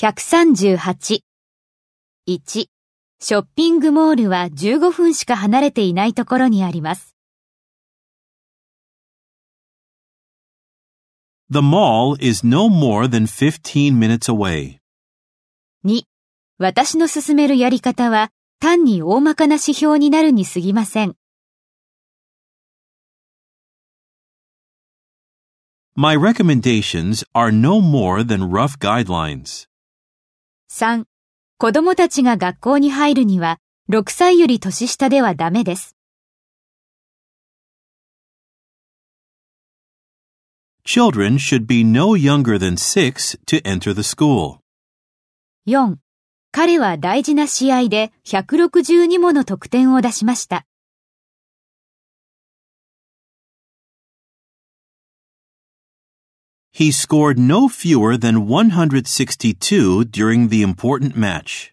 138。1. ショッピングモールは15分しか離れていないところにあります。The mall is no more than 15 minutes away. 2. 私の進めるやり方は単に大まかな指標になるに過ぎません。My recommendations are no more than rough guidelines. 3. 子供たちが学校に入るには6歳より年下ではダメです。Children should be no younger than 6 to enter the school. 4. 彼は大事な試合で162もの得点を出しました。He scored no fewer than 162 during the important match.